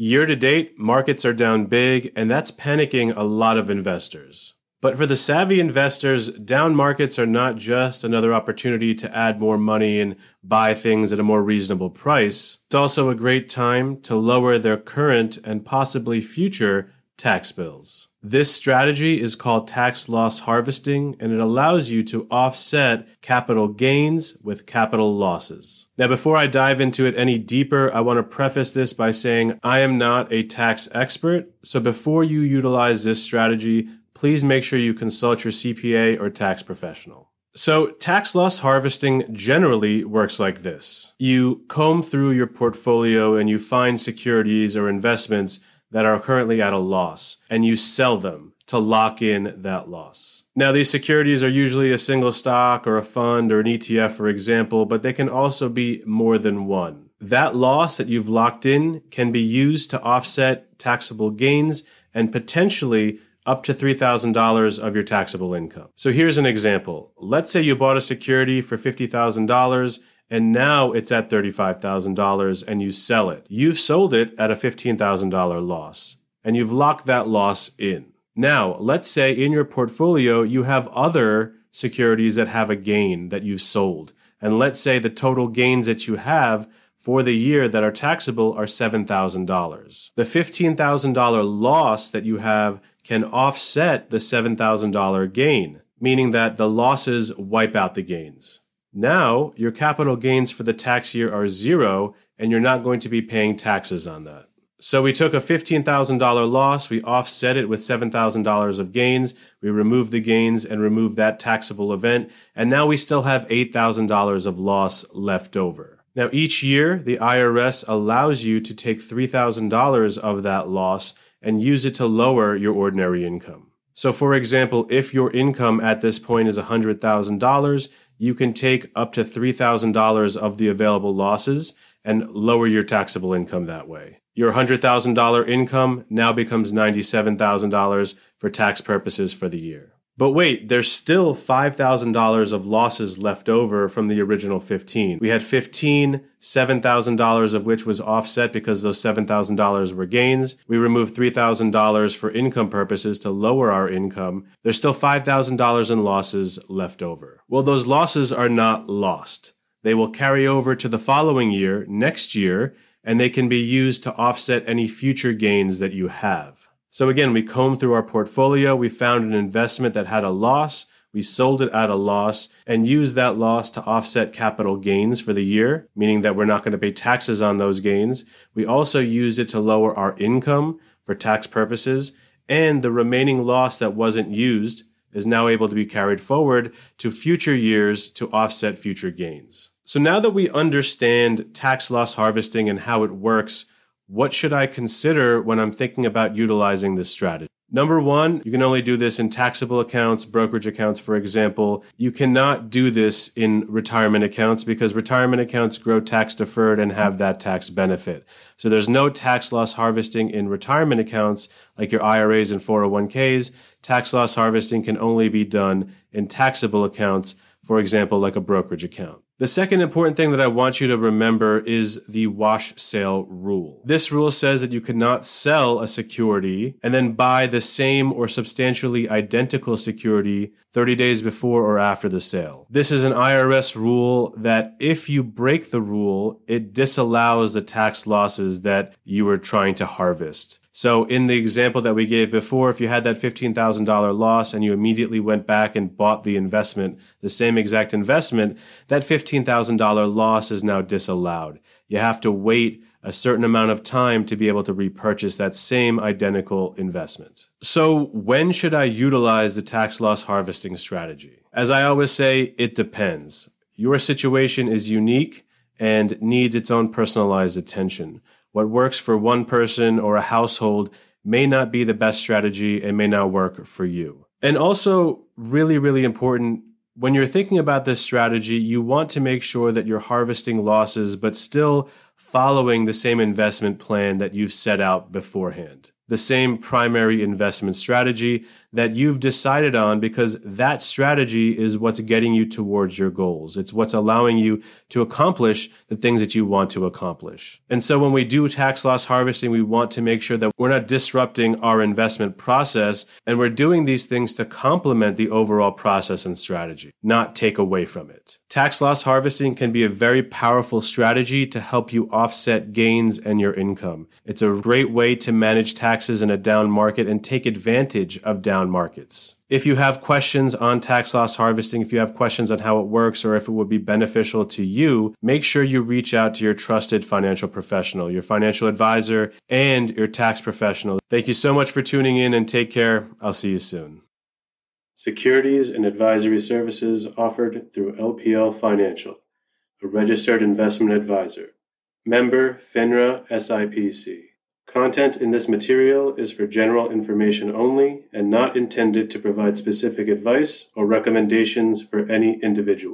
Year to date, markets are down big, and that's panicking a lot of investors. But for the savvy investors, down markets are not just another opportunity to add more money and buy things at a more reasonable price. It's also a great time to lower their current and possibly future tax bills. This strategy is called tax loss harvesting and it allows you to offset capital gains with capital losses. Now, before I dive into it any deeper, I want to preface this by saying I am not a tax expert. So before you utilize this strategy, please make sure you consult your CPA or tax professional. So, tax loss harvesting generally works like this you comb through your portfolio and you find securities or investments that are currently at a loss, and you sell them to lock in that loss. Now, these securities are usually a single stock or a fund or an ETF, for example, but they can also be more than one. That loss that you've locked in can be used to offset taxable gains and potentially up to $3,000 of your taxable income. So here's an example. Let's say you bought a security for $50,000 and now it's at $35,000 and you sell it. You've sold it at a $15,000 loss and you've locked that loss in. Now, let's say in your portfolio you have other securities that have a gain that you've sold. And let's say the total gains that you have for the year that are taxable are $7,000. The $15,000 loss that you have can offset the $7,000 gain, meaning that the losses wipe out the gains. Now, your capital gains for the tax year are zero, and you're not going to be paying taxes on that. So we took a $15,000 loss, we offset it with $7,000 of gains, we removed the gains and removed that taxable event, and now we still have $8,000 of loss left over. Now, each year, the IRS allows you to take $3,000 of that loss and use it to lower your ordinary income. So, for example, if your income at this point is $100,000, you can take up to $3,000 of the available losses and lower your taxable income that way. Your $100,000 income now becomes $97,000 for tax purposes for the year. But wait, there's still $5,000 of losses left over from the original 15. We had 15, $7,000 of which was offset because those $7,000 were gains. We removed $3,000 for income purposes to lower our income. There's still $5,000 in losses left over. Well, those losses are not lost. They will carry over to the following year, next year, and they can be used to offset any future gains that you have. So again, we combed through our portfolio. We found an investment that had a loss. We sold it at a loss and used that loss to offset capital gains for the year, meaning that we're not going to pay taxes on those gains. We also used it to lower our income for tax purposes. And the remaining loss that wasn't used is now able to be carried forward to future years to offset future gains. So now that we understand tax loss harvesting and how it works, what should I consider when I'm thinking about utilizing this strategy? Number one, you can only do this in taxable accounts, brokerage accounts, for example. You cannot do this in retirement accounts because retirement accounts grow tax deferred and have that tax benefit. So there's no tax loss harvesting in retirement accounts like your IRAs and 401ks. Tax loss harvesting can only be done in taxable accounts, for example, like a brokerage account. The second important thing that I want you to remember is the wash sale rule. This rule says that you cannot sell a security and then buy the same or substantially identical security 30 days before or after the sale. This is an IRS rule that if you break the rule, it disallows the tax losses that you were trying to harvest. So in the example that we gave before, if you had that $15,000 loss and you immediately went back and bought the investment, the same exact investment, that $15,000 loss is now disallowed. You have to wait a certain amount of time to be able to repurchase that same identical investment. So when should I utilize the tax loss harvesting strategy? As I always say, it depends. Your situation is unique and needs its own personalized attention. What works for one person or a household may not be the best strategy and may not work for you. And also, really, really important, when you're thinking about this strategy, you want to make sure that you're harvesting losses, but still following the same investment plan that you've set out beforehand the same primary investment strategy that you've decided on because that strategy is what's getting you towards your goals. It's what's allowing you to accomplish the things that you want to accomplish. And so when we do tax loss harvesting, we want to make sure that we're not disrupting our investment process and we're doing these things to complement the overall process and strategy, not take away from it. Tax loss harvesting can be a very powerful strategy to help you offset gains and your income. It's a great way to manage taxes in a down market and take advantage of down down markets. If you have questions on tax loss harvesting, if you have questions on how it works or if it would be beneficial to you, make sure you reach out to your trusted financial professional, your financial advisor, and your tax professional. Thank you so much for tuning in and take care. I'll see you soon. Securities and advisory services offered through LPL Financial, a registered investment advisor. Member FINRA SIPC. Content in this material is for general information only and not intended to provide specific advice or recommendations for any individual.